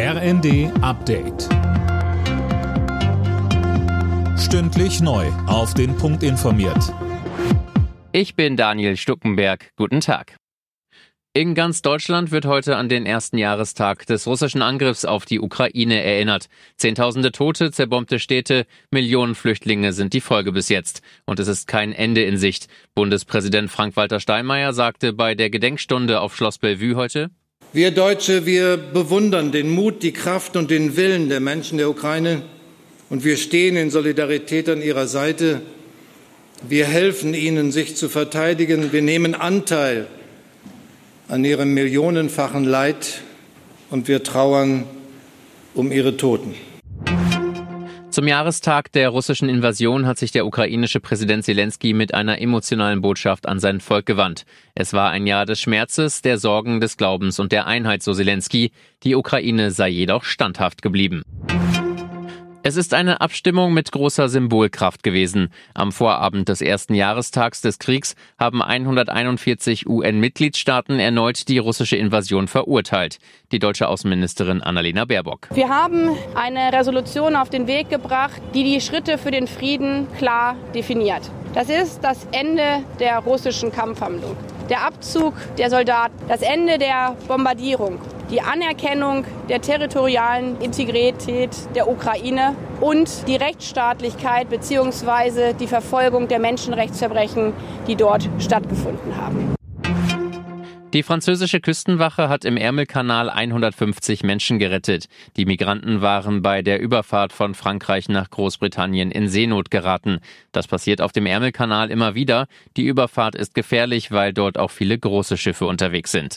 RND Update. Stündlich neu. Auf den Punkt informiert. Ich bin Daniel Stuckenberg. Guten Tag. In ganz Deutschland wird heute an den ersten Jahrestag des russischen Angriffs auf die Ukraine erinnert. Zehntausende Tote, zerbombte Städte, Millionen Flüchtlinge sind die Folge bis jetzt. Und es ist kein Ende in Sicht. Bundespräsident Frank-Walter Steinmeier sagte bei der Gedenkstunde auf Schloss Bellevue heute, wir Deutsche, wir bewundern den Mut, die Kraft und den Willen der Menschen der Ukraine und wir stehen in Solidarität an ihrer Seite. Wir helfen ihnen, sich zu verteidigen. Wir nehmen Anteil an ihrem millionenfachen Leid und wir trauern um ihre Toten. Zum Jahrestag der russischen Invasion hat sich der ukrainische Präsident Zelensky mit einer emotionalen Botschaft an sein Volk gewandt. Es war ein Jahr des Schmerzes, der Sorgen, des Glaubens und der Einheit, so Zelensky. Die Ukraine sei jedoch standhaft geblieben. Es ist eine Abstimmung mit großer Symbolkraft gewesen. Am Vorabend des ersten Jahrestags des Kriegs haben 141 UN-Mitgliedstaaten erneut die russische Invasion verurteilt. Die deutsche Außenministerin Annalena Baerbock. Wir haben eine Resolution auf den Weg gebracht, die die Schritte für den Frieden klar definiert. Das ist das Ende der russischen Kampfhandlung, der Abzug der Soldaten, das Ende der Bombardierung die Anerkennung der territorialen Integrität der Ukraine und die Rechtsstaatlichkeit bzw. die Verfolgung der Menschenrechtsverbrechen, die dort stattgefunden haben. Die französische Küstenwache hat im Ärmelkanal 150 Menschen gerettet. Die Migranten waren bei der Überfahrt von Frankreich nach Großbritannien in Seenot geraten. Das passiert auf dem Ärmelkanal immer wieder. Die Überfahrt ist gefährlich, weil dort auch viele große Schiffe unterwegs sind.